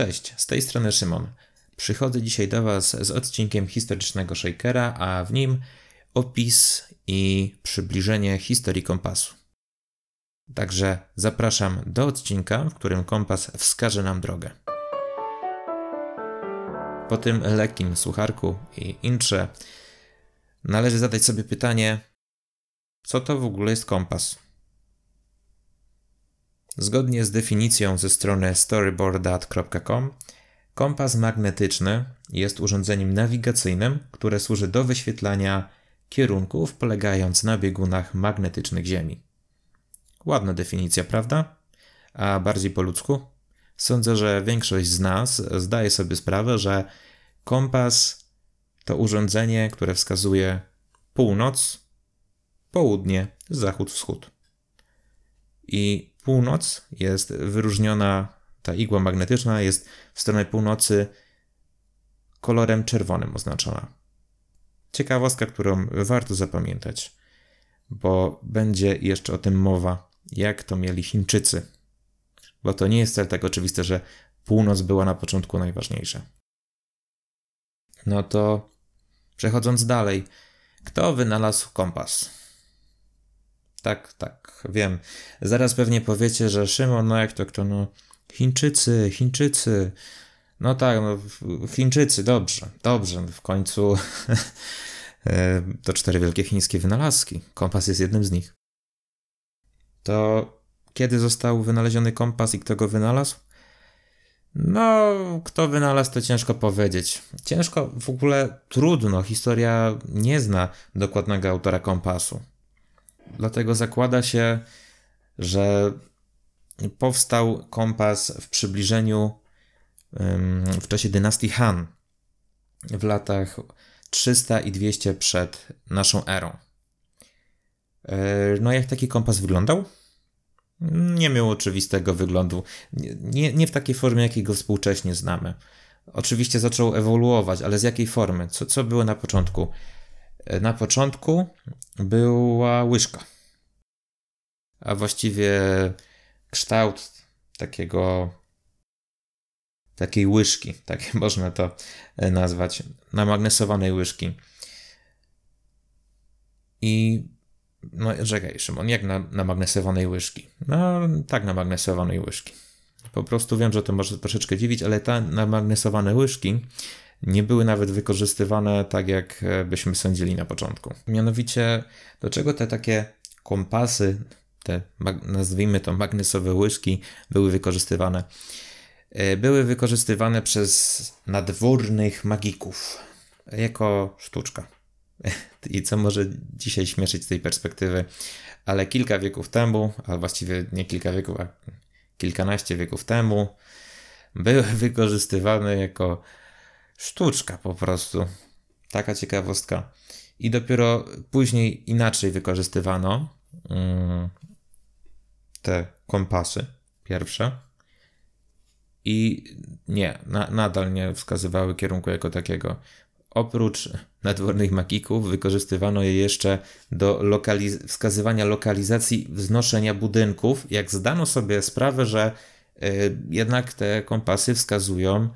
Cześć, z tej strony Szymon. Przychodzę dzisiaj do Was z odcinkiem historycznego Shakera, a w nim opis i przybliżenie historii kompasu. Także zapraszam do odcinka, w którym kompas wskaże nam drogę. Po tym lekkim słucharku i intrze należy zadać sobie pytanie, co to w ogóle jest kompas? Zgodnie z definicją ze strony storyboardat.com, kompas magnetyczny jest urządzeniem nawigacyjnym, które służy do wyświetlania kierunków polegając na biegunach magnetycznych Ziemi. Ładna definicja, prawda? A bardziej po ludzku? Sądzę, że większość z nas zdaje sobie sprawę, że kompas to urządzenie, które wskazuje północ, południe, zachód, wschód. I północ jest wyróżniona, ta igła magnetyczna jest w stronę północy kolorem czerwonym oznaczona. Ciekawostka, którą warto zapamiętać, bo będzie jeszcze o tym mowa, jak to mieli Chińczycy. Bo to nie jest wcale tak oczywiste, że północ była na początku najważniejsza. No to przechodząc dalej, kto wynalazł kompas? Tak, tak, wiem. Zaraz pewnie powiecie, że Szymon, no jak to kto, no Chińczycy, Chińczycy. No tak, no Chińczycy, dobrze, dobrze, w końcu e, to cztery wielkie chińskie wynalazki. Kompas jest jednym z nich. To kiedy został wynaleziony kompas i kto go wynalazł? No, kto wynalazł, to ciężko powiedzieć. Ciężko, w ogóle trudno. Historia nie zna dokładnego autora kompasu. Dlatego zakłada się, że powstał kompas w przybliżeniu w czasie dynastii Han w latach 300 i 200 przed naszą erą. E, no, jak taki kompas wyglądał? Nie miał oczywistego wyglądu. Nie, nie w takiej formie, jakiej go współcześnie znamy. Oczywiście zaczął ewoluować, ale z jakiej formy? Co, co było na początku? E, na początku była łyżka, a właściwie kształt takiego takiej łyżki, tak można to e, nazwać, namagnesowanej łyżki. I no czekaj, Szymon, jak na, namagnesowanej łyżki? No tak, namagnesowanej łyżki. Po prostu wiem, że to może troszeczkę dziwić, ale te namagnesowane łyżki nie były nawet wykorzystywane tak, jak e, byśmy sądzili na początku. Mianowicie, do czego te takie kompasy, te nazwijmy to magnesowe łyżki, były wykorzystywane? E, były wykorzystywane przez nadwornych magików jako sztuczka. I co może dzisiaj śmieszyć z tej perspektywy, ale kilka wieków temu, a właściwie nie kilka wieków, a kilkanaście wieków temu, były wykorzystywane jako sztuczka po prostu. Taka ciekawostka. I dopiero później inaczej wykorzystywano mm, te kompasy pierwsze. I nie, na, nadal nie wskazywały kierunku jako takiego. Oprócz nadwornych magików wykorzystywano je jeszcze do lokaliz- wskazywania lokalizacji wznoszenia budynków, jak zdano sobie sprawę, że y, jednak te kompasy wskazują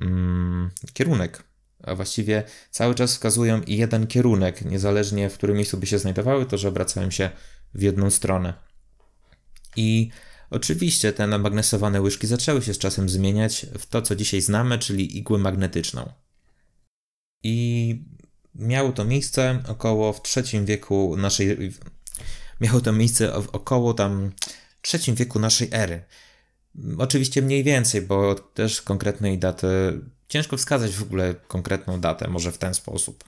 mm, kierunek. A właściwie cały czas wskazują jeden kierunek, niezależnie w którym miejscu by się znajdowały, to że obracają się w jedną stronę. I oczywiście te namagnesowane łyżki zaczęły się z czasem zmieniać w to, co dzisiaj znamy, czyli igłę magnetyczną. I miało to miejsce około w trzecim wieku naszej. Miało to miejsce około tam trzecim wieku naszej ery. Oczywiście mniej więcej, bo też konkretnej daty ciężko wskazać w ogóle konkretną datę, może w ten sposób.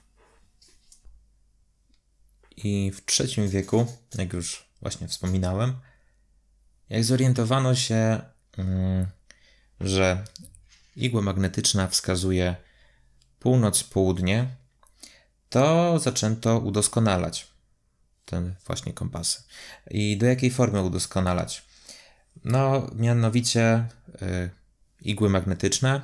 I w trzecim wieku, jak już właśnie wspominałem, jak zorientowano się, mm, że igła magnetyczna wskazuje północ-południe, to zaczęto udoskonalać ten właśnie kompasy. I do jakiej formy udoskonalać? No, mianowicie y, igły magnetyczne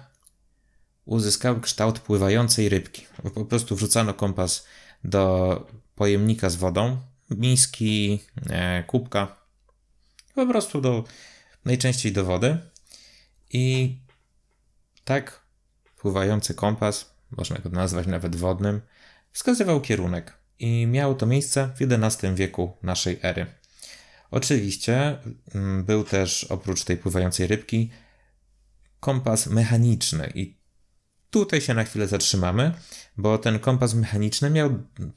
uzyskały kształt pływającej rybki. Po prostu wrzucano kompas do pojemnika z wodą, miski, e, kubka, po prostu do, najczęściej do wody i Tak, pływający kompas, można go nazwać nawet wodnym, wskazywał kierunek i miało to miejsce w XI wieku naszej ery. Oczywiście mm, był też oprócz tej pływającej rybki kompas mechaniczny i tutaj się na chwilę zatrzymamy, bo ten kompas mechaniczny miał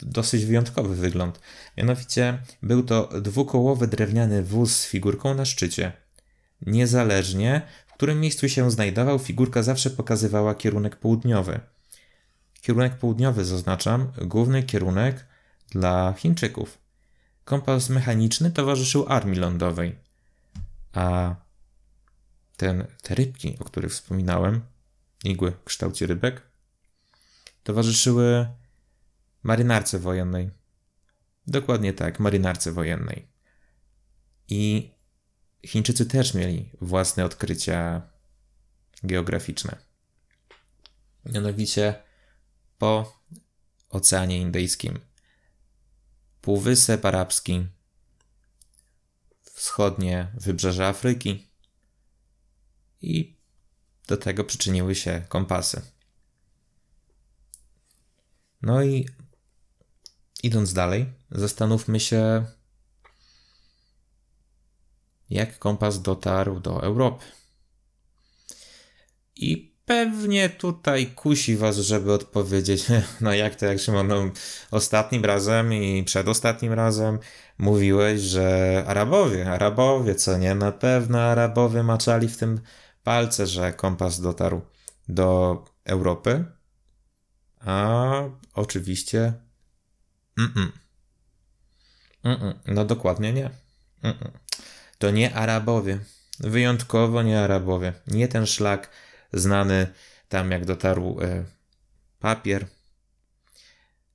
dosyć wyjątkowy wygląd. Mianowicie był to dwukołowy drewniany wóz z figurką na szczycie. Niezależnie w którym miejscu się znajdował, figurka zawsze pokazywała kierunek południowy. Kierunek południowy zaznaczam, główny kierunek dla Chińczyków. Kompas mechaniczny towarzyszył armii lądowej, a ten, te rybki, o których wspominałem, igły w kształcie rybek, towarzyszyły marynarce wojennej. Dokładnie tak, marynarce wojennej. I Chińczycy też mieli własne odkrycia geograficzne. Mianowicie po Oceanie Indyjskim, Półwysep Arabski, wschodnie wybrzeże Afryki i do tego przyczyniły się kompasy. No i idąc dalej, zastanówmy się, jak kompas dotarł do Europy. I pewnie tutaj kusi was, żeby odpowiedzieć, no jak to, jak Szymon, no, ostatnim razem i przedostatnim razem mówiłeś, że Arabowie, Arabowie, co nie, na pewno Arabowie maczali w tym palce, że kompas dotarł do Europy, a oczywiście mm-mm. Mm-mm. no dokładnie nie. Mm-mm. To nie Arabowie, wyjątkowo nie Arabowie, nie ten szlak znany tam jak dotarł e, papier,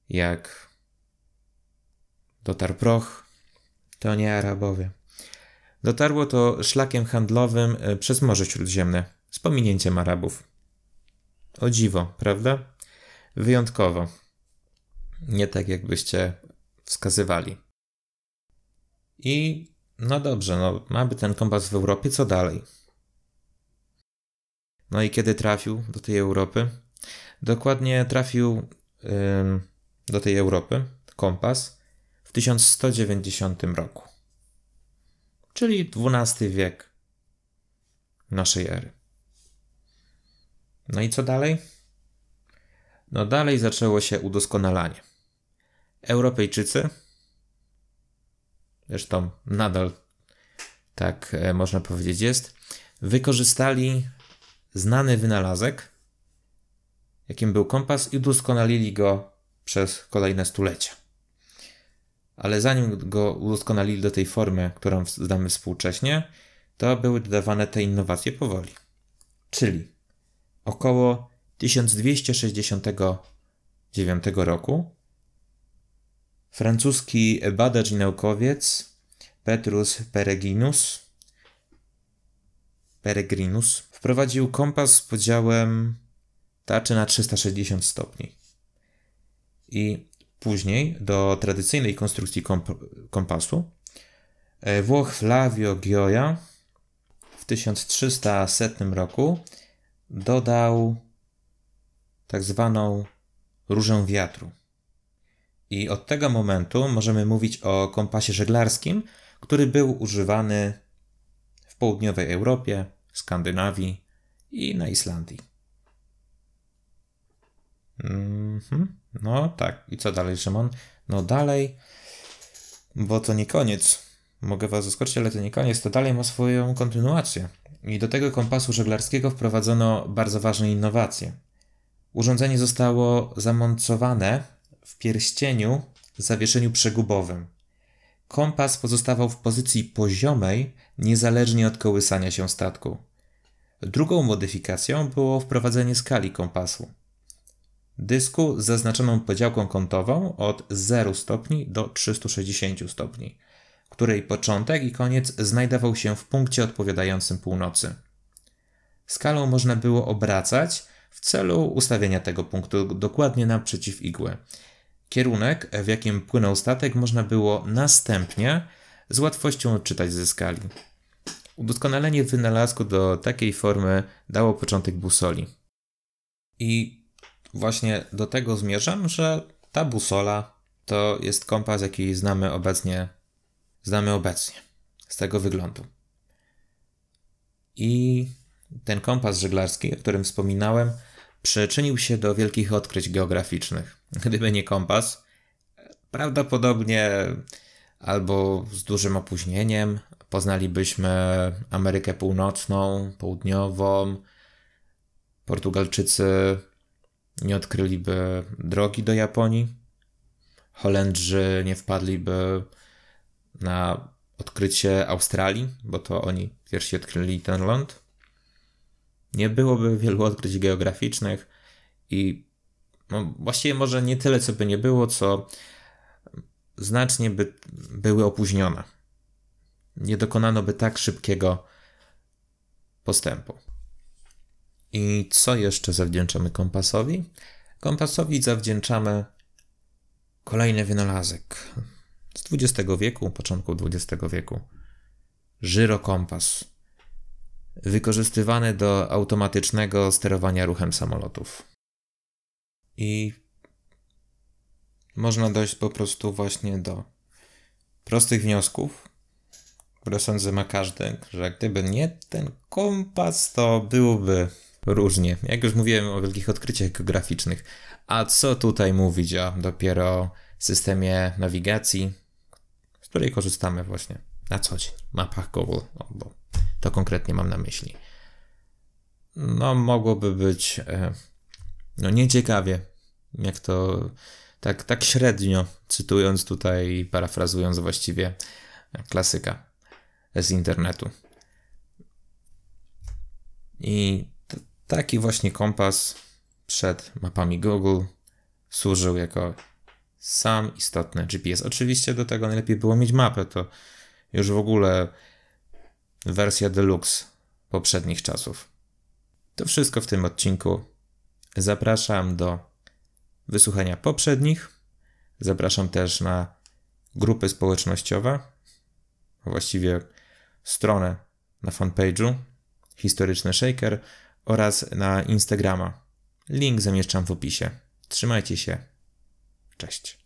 jak dotarł proch, to nie Arabowie. Dotarło to szlakiem handlowym e, przez Morze Śródziemne, z pominięciem Arabów. O dziwo, prawda? Wyjątkowo. Nie tak, jakbyście wskazywali. I no dobrze, no mamy ten kompas w Europie, co dalej? No i kiedy trafił do tej Europy? Dokładnie trafił yy, do tej Europy kompas w 1190 roku czyli XII wiek naszej ery. No i co dalej? No dalej zaczęło się udoskonalanie. Europejczycy, zresztą nadal tak e, można powiedzieć jest, wykorzystali znany wynalazek, jakim był kompas i udoskonalili go przez kolejne stulecia ale zanim go udoskonalili do tej formy, którą znamy współcześnie, to były dodawane te innowacje powoli. Czyli około 1269 roku francuski badacz i naukowiec Petrus Peregrinus, Peregrinus wprowadził kompas z podziałem tarczy na 360 stopni. I Później do tradycyjnej konstrukcji komp kompasu e, Włoch Flavio Gioia w 1300 roku dodał tak zwaną różę wiatru. I od tego momentu możemy mówić o kompasie żeglarskim, który był używany w południowej Europie, Skandynawii i na Islandii. Mhm. No tak. I co dalej, Szymon? No dalej, bo to nie koniec. Mogę was zaskoczyć, ale to nie koniec. To dalej ma swoją kontynuację. I do tego kompasu żeglarskiego wprowadzono bardzo ważne innowacje. Urządzenie zostało zamontowane w pierścieniu z zawieszeniu przegubowym. Kompas pozostawał w pozycji poziomej, niezależnie od kołysania się statku. Drugą modyfikacją było wprowadzenie skali kompasu dysku z zaznaczoną podziałką kątową od 0 stopni do 360 stopni, której początek i koniec znajdował się w punkcie odpowiadającym północy. Skalą można było obracać w celu ustawienia tego punktu dokładnie naprzeciw igły. Kierunek, w jakim płynął statek, można było następnie z łatwością odczytać ze skali. Udoskonalenie wynalazku do takiej formy dało początek busoli. I właśnie do tego zmierzam, że ta busola to jest kompas, jaki znamy obecnie, znamy obecnie, z tego wyglądu. I ten kompas żeglarski, o którym wspominałem, przyczynił się do wielkich odkryć geograficznych. Gdyby nie kompas, prawdopodobnie albo z dużym opóźnieniem poznalibyśmy Amerykę Północną, Południową. Portugalczycy nie odkryliby drogi do Japonii. Holendrzy nie wpadliby na odkrycie Australii, bo to oni pierwsi odkryli ten ląd. Nie byłoby wielu odkryć geograficznych i no, właściwie może nie tyle, co by nie było, co znacznie by były opóźnione. Nie dokonano by tak szybkiego postępu. I co jeszcze zawdzięczamy kompasowi? Kompasowi zawdzięczamy kolejny wynalazek z XX wieku, początku XX wieku. Żyrokompas. Wykorzystywany do automatycznego sterowania ruchem samolotów. I można dojść po prostu właśnie do prostych wniosków, które sądzę ma każdy, że gdyby nie ten kompas, to byłoby różnie. Jak już mówiłem o wielkich odkryciach geograficznych, a co tutaj mówić o dopiero systemie nawigacji, z której korzystamy właśnie na co dzień, mapach Google, bo to konkretnie mam na myśli. No, mogłoby być e, no nieciekawie, jak to tak, tak średnio, cytując tutaj, parafrazując właściwie klasyka z internetu. I taki właśnie kompas przed mapami Google służył jako sam istotny GPS. Oczywiście do tego najlepiej było mieć mapę, to już w ogóle wersja deluxe poprzednich czasów. To wszystko w tym odcinku. Zapraszam do wysłuchania poprzednich. Zapraszam też na grupy społecznościowe, właściwie stronę na fanpage'u Historyczny Shaker oraz na Instagrama. Link zamieszczam w opisie. Trzymajcie się. Cześć.